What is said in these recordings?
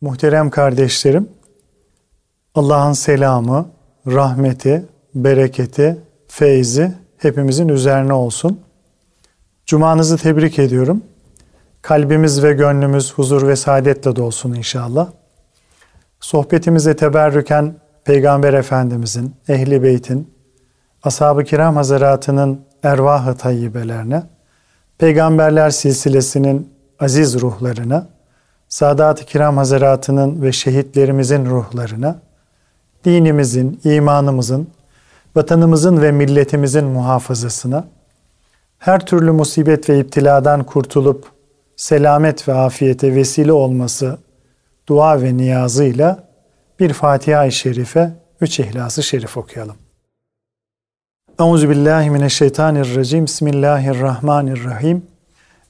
Muhterem kardeşlerim, Allah'ın selamı, rahmeti, bereketi, feyzi hepimizin üzerine olsun. Cumanızı tebrik ediyorum. Kalbimiz ve gönlümüz huzur ve saadetle dolsun inşallah. Sohbetimize teberrüken Peygamber Efendimizin, Ehli Beyt'in, Ashab-ı Kiram Hazaratı'nın ervah-ı tayyibelerine, Peygamberler silsilesinin aziz ruhlarına, Sadat-ı Kiram Hazaratı'nın ve şehitlerimizin ruhlarına, dinimizin, imanımızın, vatanımızın ve milletimizin muhafazasına, her türlü musibet ve iptiladan kurtulup selamet ve afiyete vesile olması dua ve niyazıyla bir Fatiha-i Şerife, üç İhlas-ı Şerif okuyalım. Euzubillahimineşşeytanirracim. Bismillahirrahmanirrahim.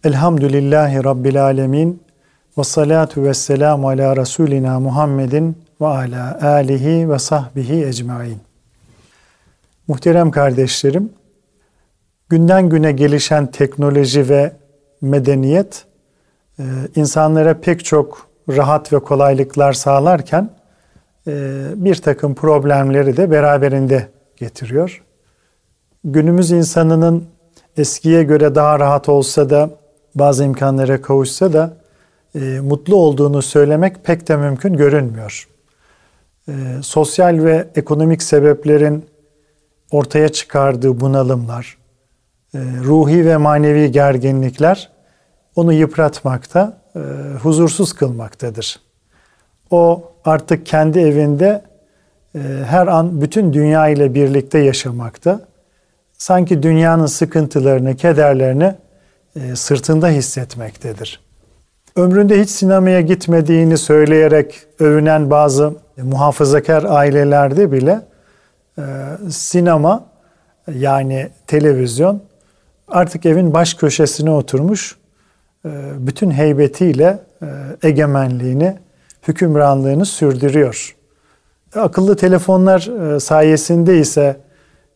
Elhamdülillahi Rabbil alemin. Ve salatu ve selamu ala Resulina Muhammedin ve ala alihi ve sahbihi ecmain. Muhterem kardeşlerim, günden güne gelişen teknoloji ve medeniyet e, insanlara pek çok rahat ve kolaylıklar sağlarken e, bir takım problemleri de beraberinde getiriyor. Günümüz insanının eskiye göre daha rahat olsa da bazı imkanlara kavuşsa da e, mutlu olduğunu söylemek pek de mümkün görünmüyor. E, sosyal ve ekonomik sebeplerin ortaya çıkardığı bunalımlar, e, ruhi ve manevi gerginlikler onu yıpratmakta, e, huzursuz kılmaktadır. O artık kendi evinde e, her an bütün dünya ile birlikte yaşamakta. Sanki dünyanın sıkıntılarını, kederlerini e, sırtında hissetmektedir ömründe hiç sinemaya gitmediğini söyleyerek övünen bazı muhafazakar ailelerde bile e, sinema yani televizyon artık evin baş köşesine oturmuş e, bütün heybetiyle e, egemenliğini, hükümranlığını sürdürüyor. Akıllı telefonlar e, sayesinde ise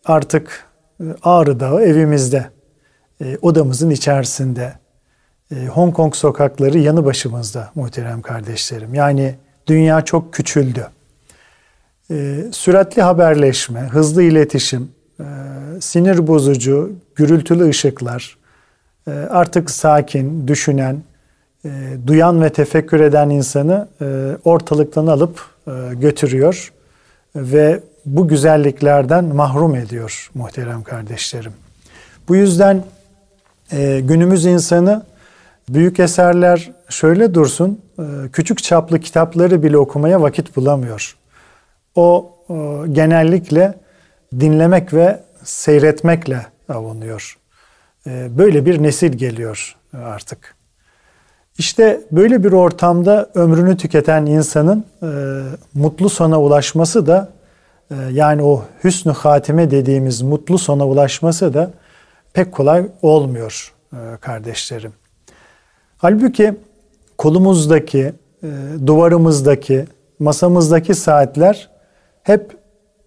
artık e, Ağrı Dağı evimizde, e, odamızın içerisinde, Hong Kong sokakları yanı başımızda muhterem kardeşlerim. Yani dünya çok küçüldü. Ee, süratli haberleşme, hızlı iletişim, e, sinir bozucu, gürültülü ışıklar, e, artık sakin, düşünen, e, duyan ve tefekkür eden insanı ortalıktan alıp götürüyor ve bu güzelliklerden mahrum ediyor muhterem kardeşlerim. Bu yüzden günümüz insanı Büyük eserler şöyle dursun, e, küçük çaplı kitapları bile okumaya vakit bulamıyor. O e, genellikle dinlemek ve seyretmekle avunuyor. E, böyle bir nesil geliyor artık. İşte böyle bir ortamda ömrünü tüketen insanın mutlu sona ulaşması da yani o hüsnü hatime dediğimiz mutlu sona ulaşması da pek kolay olmuyor kardeşlerim. Halbuki kolumuzdaki, e, duvarımızdaki, masamızdaki saatler hep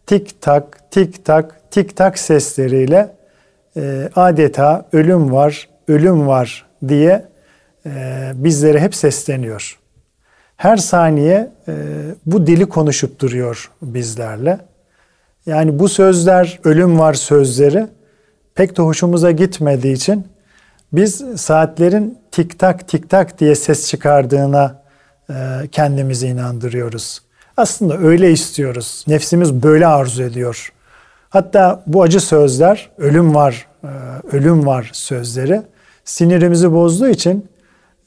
tik tak, tik tak, tik tak sesleriyle e, adeta ölüm var, ölüm var diye e, bizlere hep sesleniyor. Her saniye bu dili konuşup duruyor bizlerle. Yani bu sözler, ölüm var sözleri pek de hoşumuza gitmediği için biz saatlerin tik tak tik tak diye ses çıkardığına e, kendimizi inandırıyoruz. Aslında öyle istiyoruz. Nefsimiz böyle arzu ediyor. Hatta bu acı sözler, ölüm var, e, ölüm var sözleri sinirimizi bozduğu için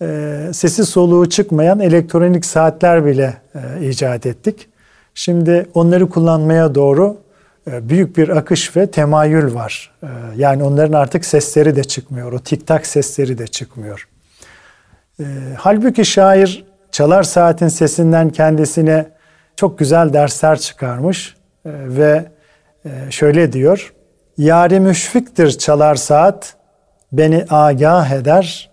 e, sesi soluğu çıkmayan elektronik saatler bile icat ettik. Şimdi onları kullanmaya doğru e, büyük bir akış ve temayül var. E, yani onların artık sesleri de çıkmıyor. O tik tak sesleri de çıkmıyor. E, halbuki şair çalar saatin sesinden kendisine çok güzel dersler çıkarmış ve şöyle diyor. Yari müşfiktir çalar saat, beni agah eder.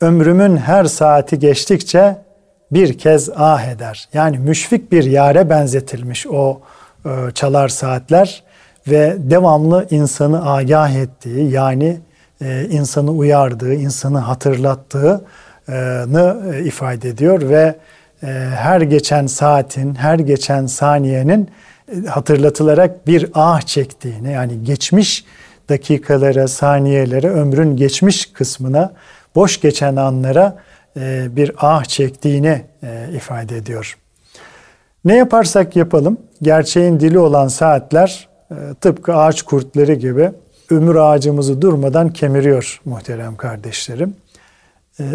Ömrümün her saati geçtikçe bir kez ah eder. Yani müşfik bir yare benzetilmiş o e, çalar saatler ve devamlı insanı agah ettiği yani e, insanı uyardığı, insanı hatırlattığını e, ifade ediyor ve e, her geçen saatin, her geçen saniyenin e, hatırlatılarak bir ah çektiğini yani geçmiş dakikalara, saniyelere, ömrün geçmiş kısmına, boş geçen anlara e, bir ah çektiğini e, ifade ediyor. Ne yaparsak yapalım, gerçeğin dili olan saatler e, tıpkı ağaç kurtları gibi ömür ağacımızı durmadan kemiriyor muhterem kardeşlerim.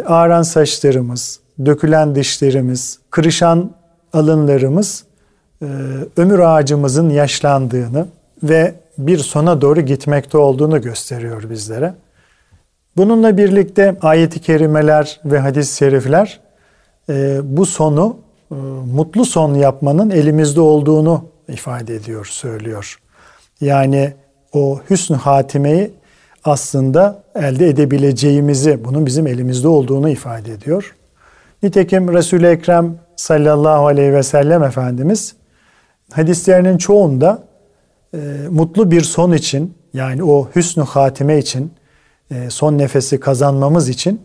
Ağaran saçlarımız, dökülen dişlerimiz, kırışan alınlarımız ömür ağacımızın yaşlandığını ve bir sona doğru gitmekte olduğunu gösteriyor bizlere. Bununla birlikte ayet-i kerimeler ve hadis-i şerifler e, bu sonu e, mutlu son yapmanın elimizde olduğunu ifade ediyor, söylüyor. Yani o hüsnü hatimeyi aslında elde edebileceğimizi, bunun bizim elimizde olduğunu ifade ediyor. Nitekim Resul-i Ekrem sallallahu aleyhi ve sellem Efendimiz hadislerinin çoğunda e, mutlu bir son için yani o hüsnü hatime için e, son nefesi kazanmamız için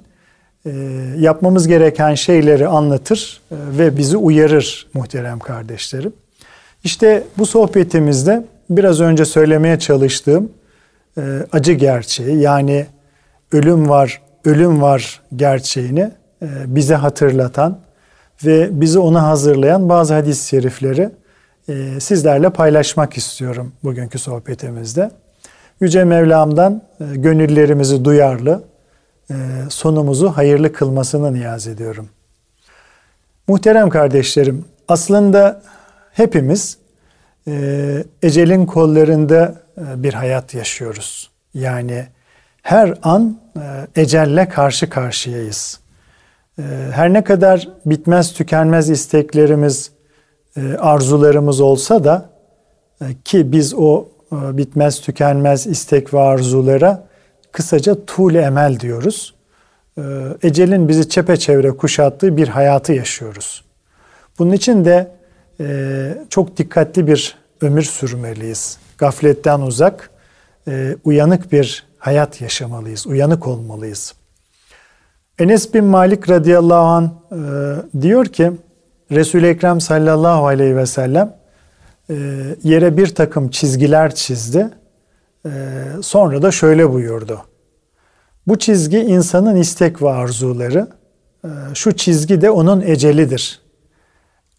e, yapmamız gereken şeyleri anlatır e, ve bizi uyarır muhterem kardeşlerim. İşte bu sohbetimizde biraz önce söylemeye çalıştığım e, acı gerçeği yani ölüm var, ölüm var gerçeğini e, bize hatırlatan ve bizi ona hazırlayan bazı hadis-i şerifleri e, sizlerle paylaşmak istiyorum bugünkü sohbetimizde. Yüce Mevlam'dan e, gönüllerimizi duyarlı, e, sonumuzu hayırlı kılmasını niyaz ediyorum. Muhterem kardeşlerim, aslında hepimiz ecelin kollarında bir hayat yaşıyoruz. Yani her an ecelle karşı karşıyayız. Her ne kadar bitmez tükenmez isteklerimiz, e, arzularımız olsa da e, ki biz o e, bitmez tükenmez istek ve arzulara kısaca tuğle emel diyoruz. Ecelin bizi çepeçevre kuşattığı bir hayatı yaşıyoruz. Bunun için de çok dikkatli bir ömür sürmeliyiz. Gafletten uzak, uyanık bir hayat yaşamalıyız, uyanık olmalıyız. Enes bin Malik radıyallahu an diyor ki Resul-i Ekrem sallallahu aleyhi ve sellem e, yere bir takım çizgiler çizdi. E, sonra da şöyle buyurdu. Bu çizgi insanın istek ve arzuları. E, şu çizgi de onun ecelidir.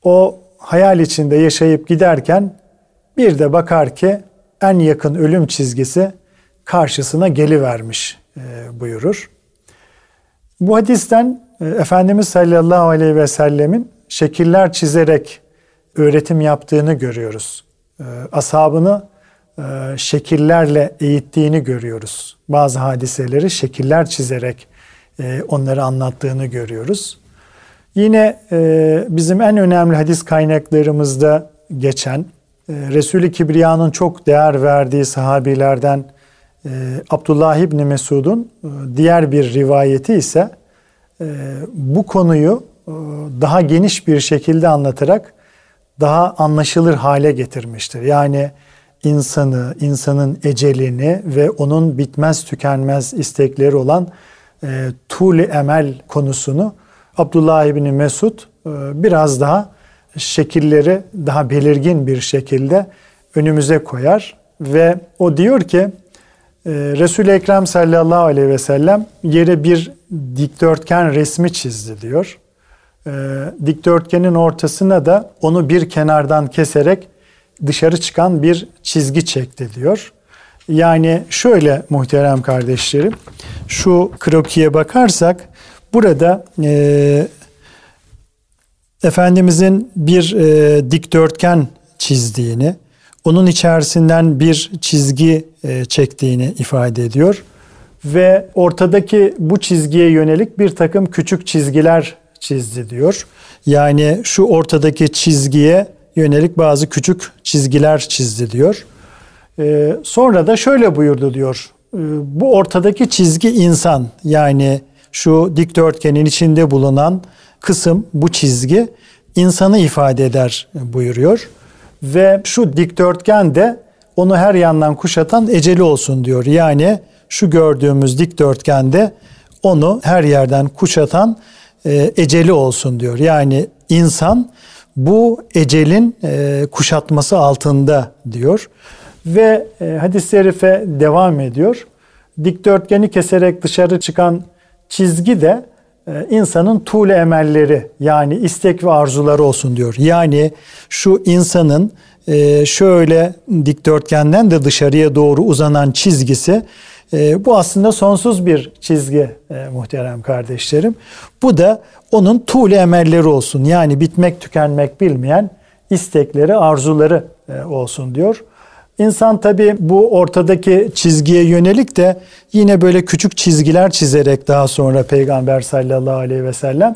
O hayal içinde yaşayıp giderken bir de bakar ki en yakın ölüm çizgisi karşısına gelivermiş buyurur. Bu hadisten Efendimiz sallallahu aleyhi ve sellemin şekiller çizerek öğretim yaptığını görüyoruz. Ee, ashabını e, şekillerle eğittiğini görüyoruz. Bazı hadiseleri şekiller çizerek e, onları anlattığını görüyoruz. Yine e, bizim en önemli hadis kaynaklarımızda geçen Resul-i Kibriya'nın çok değer verdiği sahabilerden Abdullah İbni Mesud'un diğer bir rivayeti ise bu konuyu e, daha geniş bir şekilde anlatarak daha anlaşılır hale getirmiştir. Yani insanı, insanın ecelini ve onun bitmez tükenmez istekleri olan e, tuli emel konusunu Abdullah İbni Mesud e, biraz daha şekilleri daha belirgin bir şekilde önümüze koyar ve o diyor ki e, Resul-i Ekrem sallallahu aleyhi ve sellem yere bir dikdörtgen resmi çizdi diyor e, dikdörtgenin ortasına da onu bir kenardan keserek dışarı çıkan bir çizgi çekti diyor. Yani şöyle muhterem kardeşlerim, şu krokiye bakarsak burada e, Efendimizin bir e, dikdörtgen çizdiğini, onun içerisinden bir çizgi e, çektiğini ifade ediyor. Ve ortadaki bu çizgiye yönelik bir takım küçük çizgiler çizdi diyor. Yani şu ortadaki çizgiye yönelik bazı küçük çizgiler çizdi diyor. Ee, sonra da şöyle buyurdu diyor. Ee, bu ortadaki çizgi insan yani şu dikdörtgenin içinde bulunan kısım bu çizgi insanı ifade eder buyuruyor. Ve şu dikdörtgen de onu her yandan kuşatan eceli olsun diyor. Yani şu gördüğümüz dikdörtgende onu her yerden kuşatan e, eceli olsun diyor. Yani insan bu ecelin e, kuşatması altında diyor. Ve e, hadis-i şerife devam ediyor. Dikdörtgeni keserek dışarı çıkan çizgi de insanın tuğle emelleri yani istek ve arzuları olsun diyor. Yani şu insanın e, şöyle dikdörtgenden de dışarıya doğru uzanan çizgisi e, bu aslında sonsuz bir çizgi muhterem kardeşlerim. Bu da onun tuğle emelleri olsun. Yani bitmek tükenmek bilmeyen istekleri, arzuları olsun diyor. İnsan tabi bu ortadaki çizgiye yönelik de yine böyle küçük çizgiler çizerek daha sonra Peygamber sallallahu aleyhi ve sellem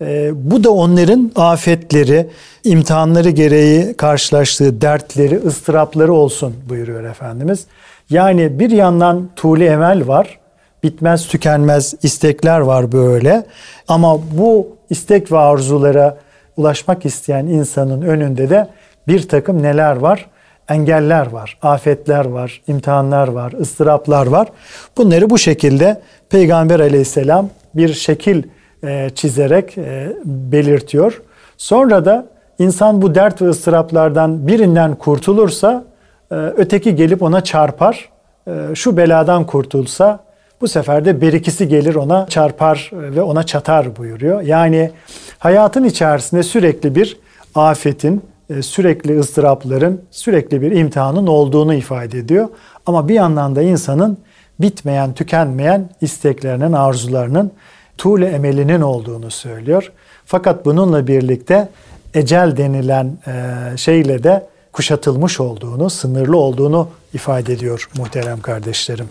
e, bu da onların afetleri, imtihanları gereği karşılaştığı dertleri, ıstırapları olsun buyuruyor Efendimiz. Yani bir yandan tuğli emel var, bitmez tükenmez istekler var böyle. Ama bu istek ve arzulara ulaşmak isteyen insanın önünde de bir takım neler var? Engeller var, afetler var, imtihanlar var, ıstıraplar var. Bunları bu şekilde Peygamber aleyhisselam bir şekil e, çizerek e, belirtiyor. Sonra da insan bu dert ve ıstıraplardan birinden kurtulursa e, öteki gelip ona çarpar. Şu beladan kurtulsa bu sefer de berikisi gelir ona çarpar ve ona çatar buyuruyor. Yani hayatın içerisinde sürekli bir afetin, sürekli ıstırapların, sürekli bir imtihanın olduğunu ifade ediyor. Ama bir yandan da insanın bitmeyen, tükenmeyen isteklerinin, arzularının, tuğle emelinin olduğunu söylüyor. Fakat bununla birlikte ecel denilen e, şeyle de kuşatılmış olduğunu, sınırlı olduğunu ifade ediyor muhterem kardeşlerim.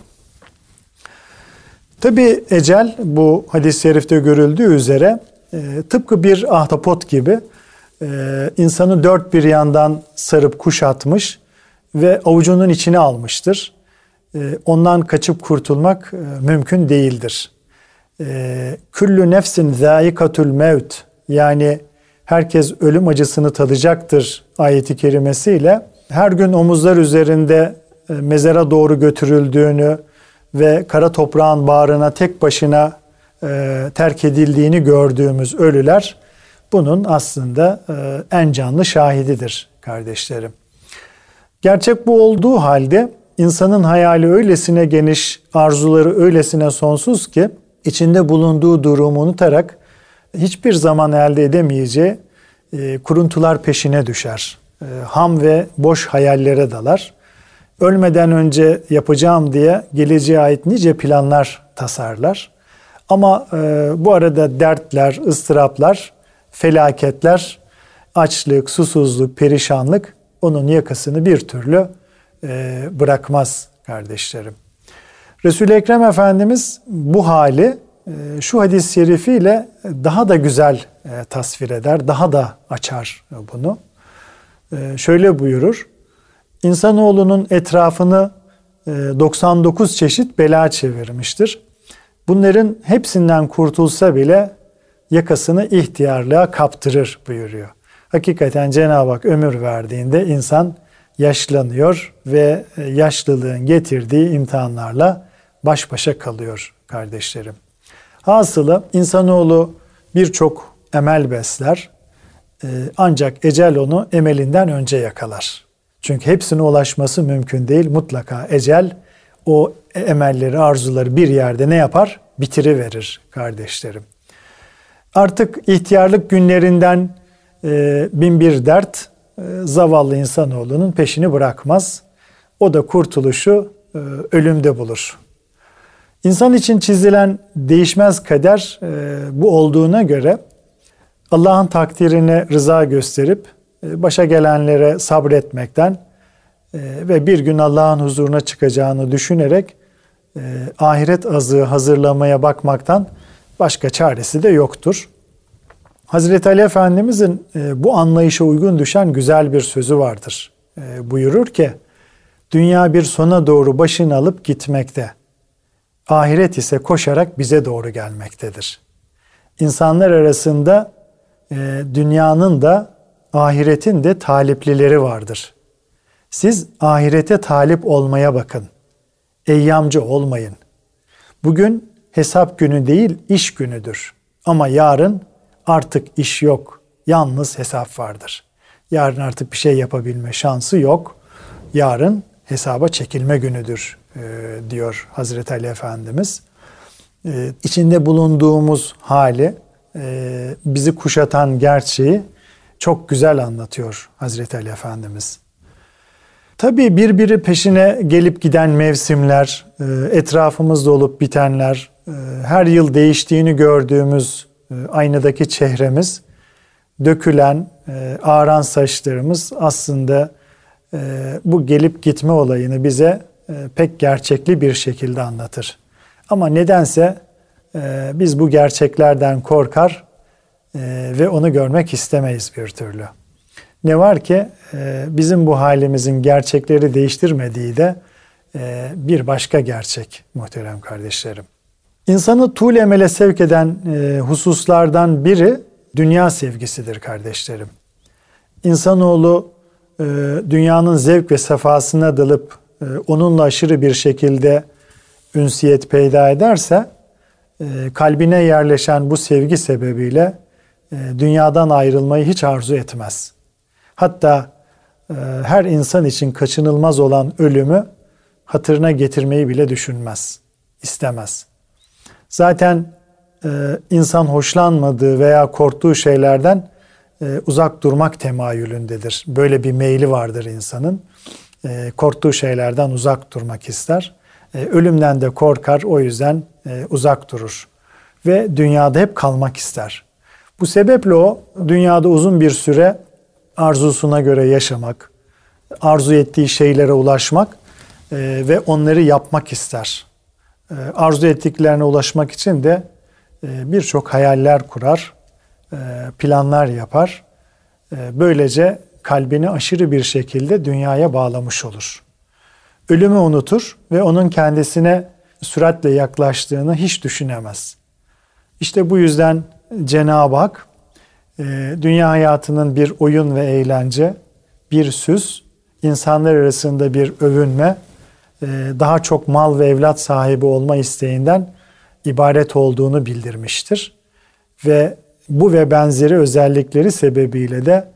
Tabi ecel bu hadis-i şerifte görüldüğü üzere e, tıpkı bir ahtapot gibi e, insanı dört bir yandan sarıp kuşatmış ve avucunun içine almıştır. E, ondan kaçıp kurtulmak e, mümkün değildir. E, Küllü nefsin zâikatul mevt yani herkes ölüm acısını tadacaktır ayeti kerimesiyle her gün omuzlar üzerinde e, mezara doğru götürüldüğünü ve kara toprağın bağrına tek başına e, terk edildiğini gördüğümüz ölüler bunun aslında e, en canlı şahididir kardeşlerim. Gerçek bu olduğu halde insanın hayali öylesine geniş, arzuları öylesine sonsuz ki içinde bulunduğu durumu unutarak hiçbir zaman elde edemeyeceği e, kuruntular peşine düşer. E, ham ve boş hayallere dalar. Ölmeden önce yapacağım diye geleceğe ait nice planlar tasarlar. Ama bu arada dertler, ıstıraplar felaketler, açlık, susuzluk, perişanlık onun yakasını bir türlü e, bırakmaz kardeşlerim. Resul-i Ekrem Efendimiz bu hali e, şu hadis-i şerifiyle daha da güzel e, tasvir eder, daha da açar bunu. Şöyle buyurur, İnsanoğlunun etrafını e, 99 çeşit bela çevirmiştir. Bunların hepsinden kurtulsa bile yakasını ihtiyarlığa kaptırır buyuruyor. Hakikaten Cenab-ı Hak ömür verdiğinde insan yaşlanıyor ve e, yaşlılığın getirdiği imtihanlarla baş başa kalıyor kardeşlerim. Hasılı insanoğlu birçok emel besler e, ancak ecel onu emelinden önce yakalar. Çünkü hepsine ulaşması mümkün değil. Mutlaka ecel o emelleri, arzuları bir yerde ne yapar? Bitiriverir kardeşlerim. Artık ihtiyarlık günlerinden e, bin bir dert e, zavallı insanoğlunun peşini bırakmaz. O da kurtuluşu e, ölümde bulur. İnsan için çizilen değişmez kader e, bu olduğuna göre Allah'ın takdirine rıza gösterip e, başa gelenlere sabretmekten e, ve bir gün Allah'ın huzuruna çıkacağını düşünerek e, ahiret azığı hazırlamaya bakmaktan Başka çaresi de yoktur. Hazreti Ali Efendimizin e, bu anlayışa uygun düşen güzel bir sözü vardır. E, buyurur ki, dünya bir sona doğru başını alıp gitmekte. Ahiret ise koşarak bize doğru gelmektedir. İnsanlar arasında e, dünyanın da ahiretin de taliplileri vardır. Siz ahirete talip olmaya bakın. Eyyamcı olmayın. Bugün hesap günü değil iş günüdür. Ama yarın artık iş yok. Yalnız hesap vardır. Yarın artık bir şey yapabilme şansı yok. Yarın hesaba çekilme günüdür e, diyor Hazreti Ali Efendimiz. E, içinde bulunduğumuz hali, e, bizi kuşatan gerçeği çok güzel anlatıyor Hazreti Ali Efendimiz. Tabii birbiri peşine gelip giden mevsimler, etrafımızda olup bitenler, her yıl değiştiğini gördüğümüz e, aynadaki çehremiz, dökülen, ağaran saçlarımız aslında bu gelip gitme olayını bize pek gerçekli bir şekilde anlatır. Ama nedense biz bu gerçeklerden korkar ve onu görmek istemeyiz bir türlü. Ne var ki e, bizim bu halimizin gerçekleri değiştirmediği de e, bir başka gerçek muhterem kardeşlerim. İnsanı tuğle emele sevk eden e, hususlardan biri dünya sevgisidir kardeşlerim. İnsanoğlu dünyanın zevk ve sefasına dalıp onunla aşırı bir şekilde ünsiyet peyda ederse kalbine yerleşen bu sevgi sebebiyle dünyadan ayrılmayı hiç arzu etmez. Hatta e, her insan için kaçınılmaz olan ölümü hatırına getirmeyi bile düşünmez, istemez. Zaten e, insan hoşlanmadığı veya korktuğu şeylerden e, uzak durmak temayülündedir. Böyle bir meyli vardır insanın. E, korktuğu şeylerden uzak durmak ister. E, ölümden de korkar, o yüzden e, uzak durur. Ve dünyada hep kalmak ister. Bu sebeple o dünyada uzun bir süre arzusuna göre yaşamak, arzu ettiği şeylere ulaşmak e, ve onları yapmak ister. E, arzu ettiklerine ulaşmak için de e, birçok hayaller kurar, e, planlar yapar. Böylece kalbini aşırı bir şekilde dünyaya bağlamış olur. Ölümü unutur ve onun kendisine süratle yaklaştığını hiç düşünemez. İşte bu yüzden Cenab-ı Hak dünya hayatının bir oyun ve eğlence, bir süs, insanlar arasında bir övünme, daha çok mal ve evlat sahibi olma isteğinden ibaret olduğunu bildirmiştir. Ve bu ve benzeri özellikleri sebebiyle de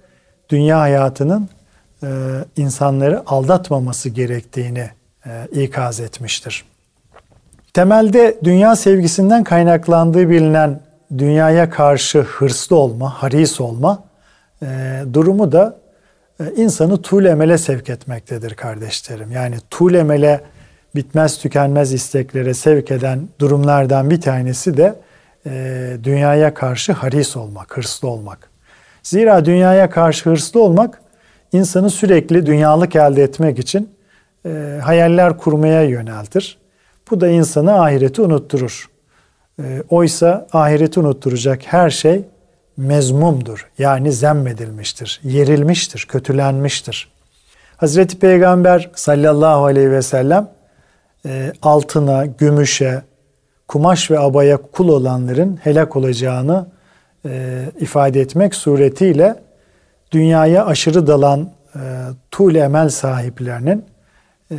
dünya hayatının e, insanları aldatmaması gerektiğini e, ikaz etmiştir. Temelde dünya sevgisinden kaynaklandığı bilinen dünyaya karşı hırslı olma, haris olma e, durumu da e, insanı tuğle emele sevk etmektedir kardeşlerim. Yani tuğle emele bitmez tükenmez isteklere sevk eden durumlardan bir tanesi de e, dünyaya karşı haris olmak, hırslı olmak. Zira dünyaya karşı hırslı olmak insanı sürekli dünyalık elde etmek için e, hayaller kurmaya yöneltir. Bu da insanı ahireti unutturur. E, oysa ahireti unutturacak her şey mezmumdur. Yani zemmedilmiştir, yerilmiştir, kötülenmiştir. Hazreti Peygamber sallallahu aleyhi ve sellem e, altına, gümüşe, kumaş ve abaya kul olanların helak olacağını e, ifade etmek suretiyle dünyaya aşırı dalan e, tuğle emel sahiplerinin e,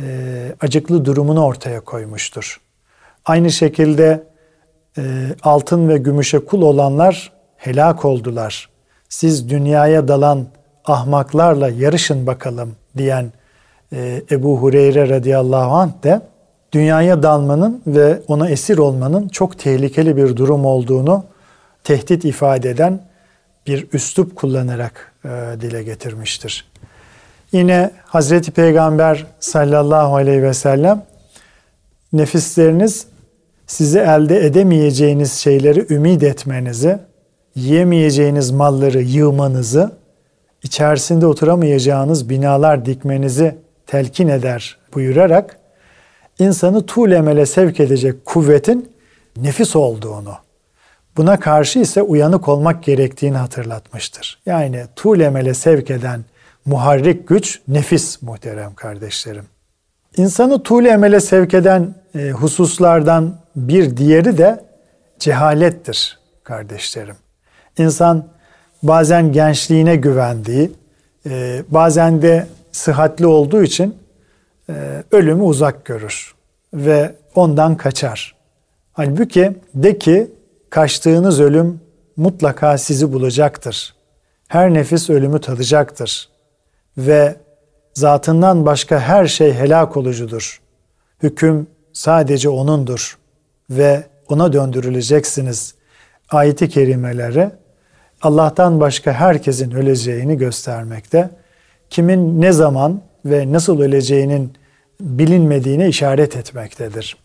acıklı durumunu ortaya koymuştur. Aynı şekilde altın ve gümüşe kul olanlar helak oldular. Siz dünyaya dalan ahmaklarla yarışın bakalım diyen e, Ebu Hureyre radıyallahu anh de dünyaya dalmanın ve ona esir olmanın çok tehlikeli bir durum olduğunu tehdit ifade eden bir üslup kullanarak e, dile getirmiştir. Yine Hazreti Peygamber sallallahu aleyhi ve sellem nefisleriniz sizi elde edemeyeceğiniz şeyleri ümit etmenizi, yiyemeyeceğiniz malları yığmanızı, içerisinde oturamayacağınız binalar dikmenizi telkin eder buyurarak insanı tuğlemele sevk edecek kuvvetin nefis olduğunu, buna karşı ise uyanık olmak gerektiğini hatırlatmıştır. Yani tuğlemele sevk eden muharrik güç nefis muhterem kardeşlerim. İnsanı tuğle emele sevk eden e, hususlardan bir diğeri de cehalettir kardeşlerim. İnsan bazen gençliğine güvendiği, e, bazen de sıhhatli olduğu için e, ölümü uzak görür ve ondan kaçar. Halbuki de ki kaçtığınız ölüm mutlaka sizi bulacaktır. Her nefis ölümü tadacaktır. Ve zatından başka her şey helak olucudur. Hüküm sadece O'nundur ve O'na döndürüleceksiniz. Ayeti kerimeleri Allah'tan başka herkesin öleceğini göstermekte. Kimin ne zaman ve nasıl öleceğinin bilinmediğine işaret etmektedir.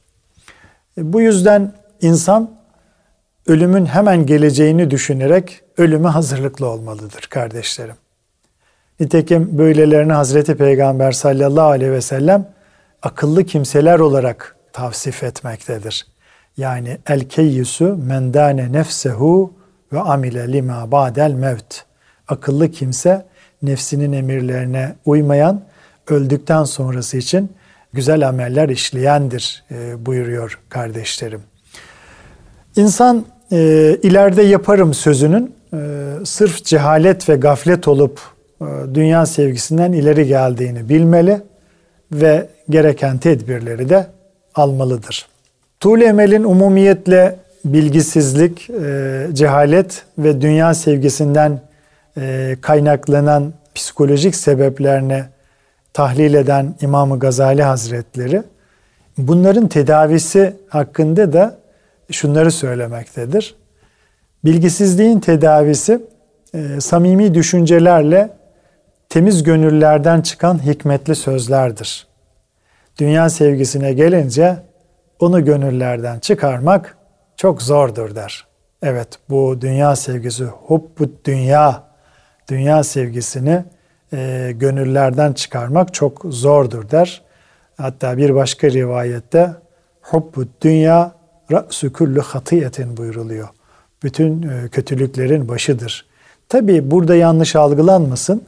Bu yüzden insan ölümün hemen geleceğini düşünerek ölüme hazırlıklı olmalıdır kardeşlerim. Nitekim böylelerini Hazreti Peygamber sallallahu aleyhi ve sellem akıllı kimseler olarak tavsif etmektedir. Yani el keyyüsü mendane nefsehu ve amile lima ba'del mevt. Akıllı kimse nefsinin emirlerine uymayan, öldükten sonrası için güzel ameller işleyendir e, buyuruyor kardeşlerim. İnsan e, ileride yaparım sözünün e, sırf cehalet ve gaflet olup dünya sevgisinden ileri geldiğini bilmeli ve gereken tedbirleri de almalıdır. Tuğle emelin umumiyetle bilgisizlik, e, cehalet ve dünya sevgisinden e, kaynaklanan psikolojik sebeplerine tahlil eden İmam Gazali Hazretleri bunların tedavisi hakkında da şunları söylemektedir. Bilgisizliğin tedavisi e, samimi düşüncelerle temiz gönüllerden çıkan hikmetli sözlerdir. Dünya sevgisine gelince onu gönüllerden çıkarmak çok zordur der. Evet bu dünya sevgisi, hubbu dünya, dünya sevgisini e, gönüllerden çıkarmak çok zordur der. Hatta bir başka rivayette hubbu dünya ra'su kullu hatiyetin buyruluyor. Bütün e, kötülüklerin başıdır. Tabi burada yanlış algılanmasın.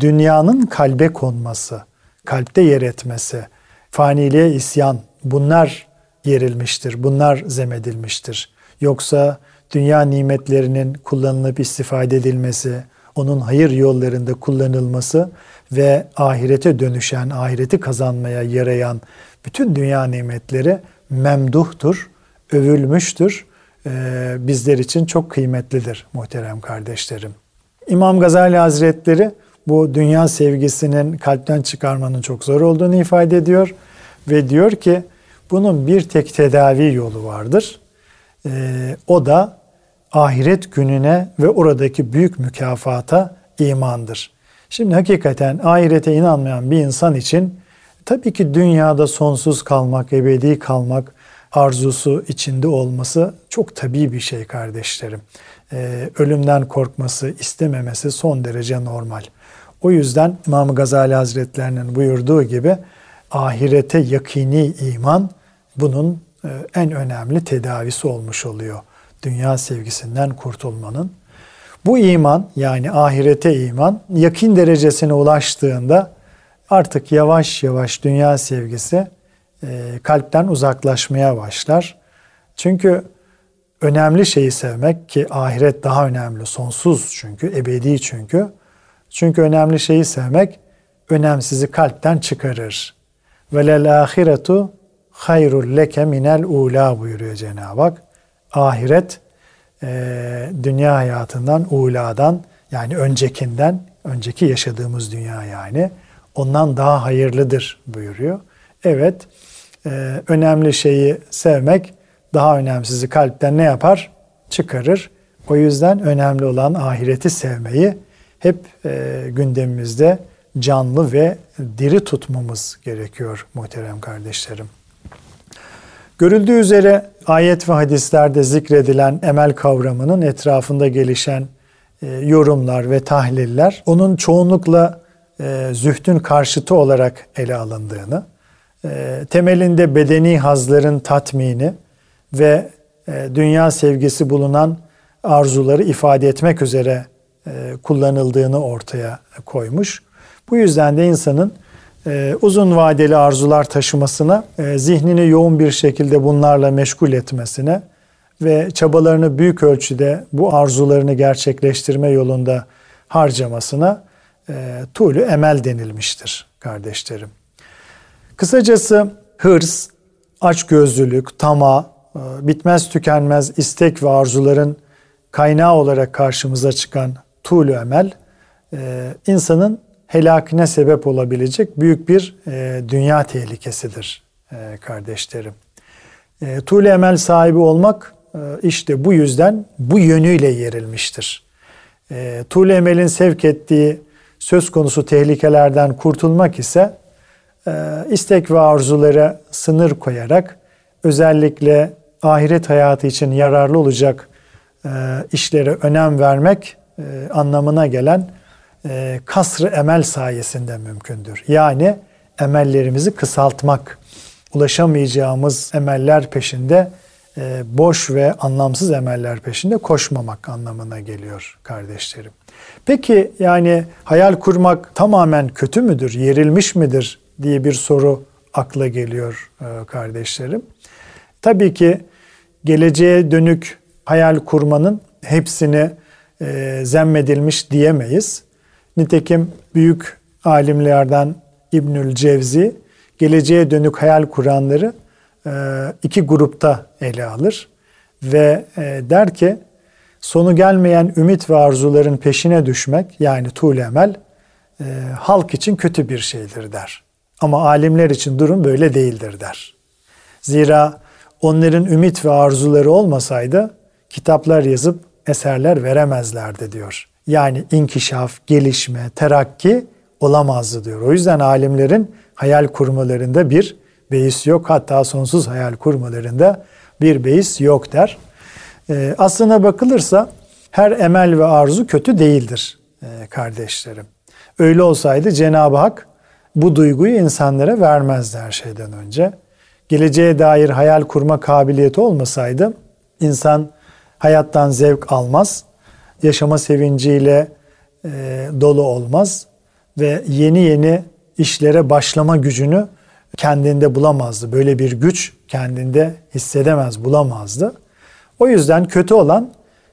Dünyanın kalbe konması, kalpte yer etmesi, faniliğe isyan bunlar yerilmiştir. Bunlar zemedilmiştir. Yoksa dünya nimetlerinin kullanılıp istifade edilmesi, onun hayır yollarında kullanılması ve ahirete dönüşen, ahireti kazanmaya yarayan bütün dünya nimetleri memduhtur, övülmüştür. Ee, bizler için çok kıymetlidir muhterem kardeşlerim. İmam Gazali Hazretleri bu dünya sevgisinin kalpten çıkarmanın çok zor olduğunu ifade ediyor ve diyor ki bunun bir tek tedavi yolu vardır. Ee, o da ahiret gününe ve oradaki büyük mükafata imandır. Şimdi hakikaten ahirete inanmayan bir insan için tabii ki dünyada sonsuz kalmak, ebedi kalmak arzusu içinde olması çok tabii bir şey kardeşlerim. Ee, ölümden korkması, istememesi son derece normal. O yüzden İmam Gazali Hazretlerinin buyurduğu gibi ahirete yakini iman bunun e, en önemli tedavisi olmuş oluyor. Dünya sevgisinden kurtulmanın. Bu iman yani ahirete iman yakin derecesine ulaştığında artık yavaş yavaş dünya sevgisi e, kalpten uzaklaşmaya başlar. Çünkü önemli şeyi sevmek ki ahiret daha önemli, sonsuz çünkü, ebedi çünkü. Çünkü önemli şeyi sevmek önemsizi kalpten çıkarır. Ve lel ahiretu hayrul leke minel ula buyuruyor Cenab-ı Hak. Ahiret e, dünya hayatından, uladan yani öncekinden, önceki yaşadığımız dünya yani ondan daha hayırlıdır buyuruyor. Evet, e, önemli şeyi sevmek daha önemsizi kalpten ne yapar? Çıkarır. O yüzden önemli olan ahireti sevmeyi hep e, gündemimizde canlı ve diri tutmamız gerekiyor muhterem kardeşlerim. Görüldüğü üzere ayet ve hadislerde zikredilen emel kavramının etrafında gelişen e, yorumlar ve tahliller onun çoğunlukla e, zühdün karşıtı olarak ele alındığını, e, temelinde bedeni hazların tatmini ve dünya sevgisi bulunan arzuları ifade etmek üzere kullanıldığını ortaya koymuş. Bu yüzden de insanın e, uzun vadeli arzular taşımasına, e, zihnini yoğun bir şekilde bunlarla meşgul etmesine ve çabalarını büyük ölçüde bu arzularını gerçekleştirme yolunda harcamasına e, tuğlu emel denilmiştir kardeşlerim. Kısacası hırs, açgözlülük, tama, bitmez tükenmez istek ve arzuların kaynağı olarak karşımıza çıkan tuğlu emel e, insanın helakine sebep olabilecek büyük bir e, dünya tehlikesidir e, kardeşlerim. E, tuğlu emel sahibi olmak e, işte bu yüzden bu yönüyle yerilmiştir. E, tuğlu emelin sevk ettiği söz konusu tehlikelerden kurtulmak ise e, istek ve arzulara sınır koyarak özellikle ahiret hayatı için yararlı olacak e, işlere önem vermek e, anlamına gelen e, kasrı emel sayesinde mümkündür. Yani emellerimizi kısaltmak, ulaşamayacağımız emeller peşinde e, boş ve anlamsız emeller peşinde koşmamak anlamına geliyor kardeşlerim. Peki yani hayal kurmak tamamen kötü müdür, yerilmiş midir diye bir soru akla geliyor e, kardeşlerim. Tabii ki geleceğe dönük hayal kurmanın hepsini zemmedilmiş diyemeyiz. Nitekim büyük alimlerden İbnül Cevzi geleceğe dönük hayal kuranları e, iki grupta ele alır ve e, der ki sonu gelmeyen ümit ve arzuların peşine düşmek yani tuğle emel e, halk için kötü bir şeydir der. Ama alimler için durum böyle değildir der. Zira onların ümit ve arzuları olmasaydı kitaplar yazıp eserler veremezlerdi diyor. Yani inkişaf, gelişme, terakki olamazdı diyor. O yüzden alimlerin hayal kurmalarında bir beis yok. Hatta sonsuz hayal kurmalarında bir beis yok der. E, aslına bakılırsa her emel ve arzu kötü değildir e, kardeşlerim. Öyle olsaydı Cenab-ı Hak bu duyguyu insanlara vermezdi her şeyden önce. Geleceğe dair hayal kurma kabiliyeti olmasaydı insan hayattan zevk almaz, yaşama sevinciyle e, dolu olmaz ve yeni yeni işlere başlama gücünü kendinde bulamazdı. Böyle bir güç kendinde hissedemez, bulamazdı. O yüzden kötü olan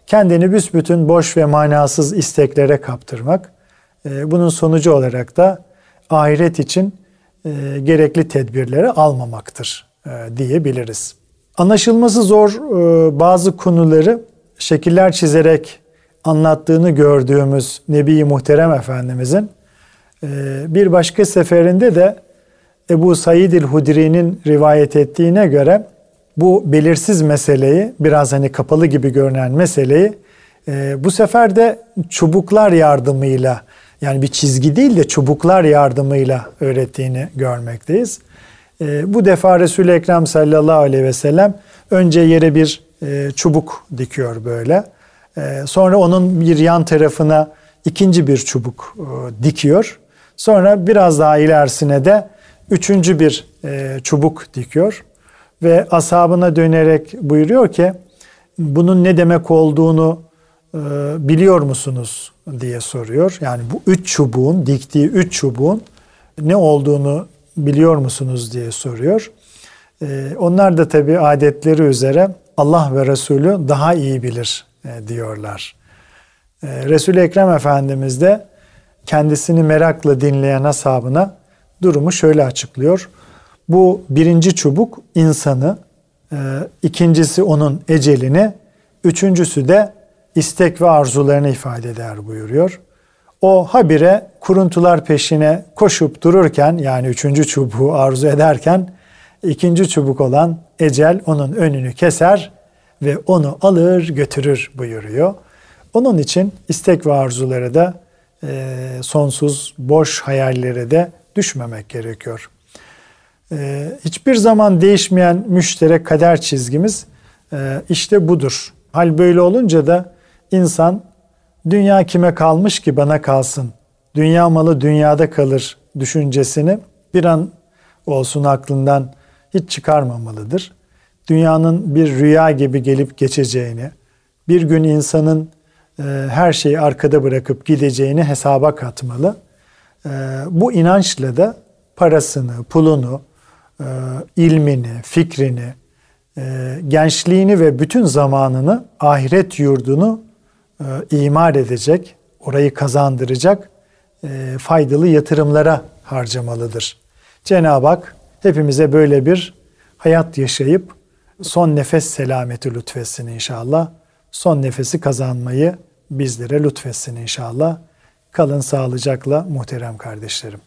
kendini büsbütün boş ve manasız isteklere kaptırmak. E, bunun sonucu olarak da ahiret için e, gerekli tedbirleri almamaktır e, diyebiliriz. Anlaşılması zor bazı konuları şekiller çizerek anlattığını gördüğümüz Nebi Muhterem Efendimizin bir başka seferinde de Ebu Said el-Hudri'nin rivayet ettiğine göre bu belirsiz meseleyi biraz hani kapalı gibi görünen meseleyi e, bu sefer de çubuklar yardımıyla yani bir çizgi değil de çubuklar yardımıyla öğrettiğini görmekteyiz. E, bu defa Resul-i Ekrem sallallahu aleyhi ve sellem önce yere bir e, çubuk dikiyor böyle. E, sonra onun bir yan tarafına ikinci bir çubuk e, dikiyor. Sonra biraz daha ilerisine de üçüncü bir e, çubuk dikiyor ve ashabına dönerek buyuruyor ki bunun ne demek olduğunu e, biliyor musunuz diye soruyor. Yani bu üç çubuğun diktiği üç çubuğun ne olduğunu biliyor musunuz diye soruyor. Onlar da tabi adetleri üzere Allah ve Resulü daha iyi bilir diyorlar. E, Resul-i Ekrem Efendimiz de kendisini merakla dinleyen ashabına durumu şöyle açıklıyor. Bu birinci çubuk insanı, e, ikincisi onun ecelini, üçüncüsü de istek ve arzularını ifade eder buyuruyor. O habire kuruntular peşine koşup dururken yani üçüncü çubuğu arzu ederken ikinci çubuk olan ecel onun önünü keser ve onu alır götürür buyuruyor. Onun için istek ve arzuları da e, sonsuz boş hayallere de düşmemek gerekiyor. Ee, hiçbir zaman değişmeyen müşterek kader çizgimiz e, işte budur. Hal böyle olunca da insan dünya kime kalmış ki bana kalsın, dünya malı dünyada kalır düşüncesini bir an olsun aklından hiç çıkarmamalıdır. Dünyanın bir rüya gibi gelip geçeceğini, bir gün insanın e, her şeyi arkada bırakıp gideceğini hesaba katmalı. E, bu inançla da parasını, pulunu, e, ilmini, fikrini, gençliğini ve bütün zamanını ahiret yurdunu imar edecek, orayı kazandıracak faydalı yatırımlara harcamalıdır. Cenab-ı Hak hepimize böyle bir hayat yaşayıp son nefes selameti lütfetsin inşallah. Son nefesi kazanmayı bizlere lütfetsin inşallah. Kalın sağlıcakla muhterem kardeşlerim.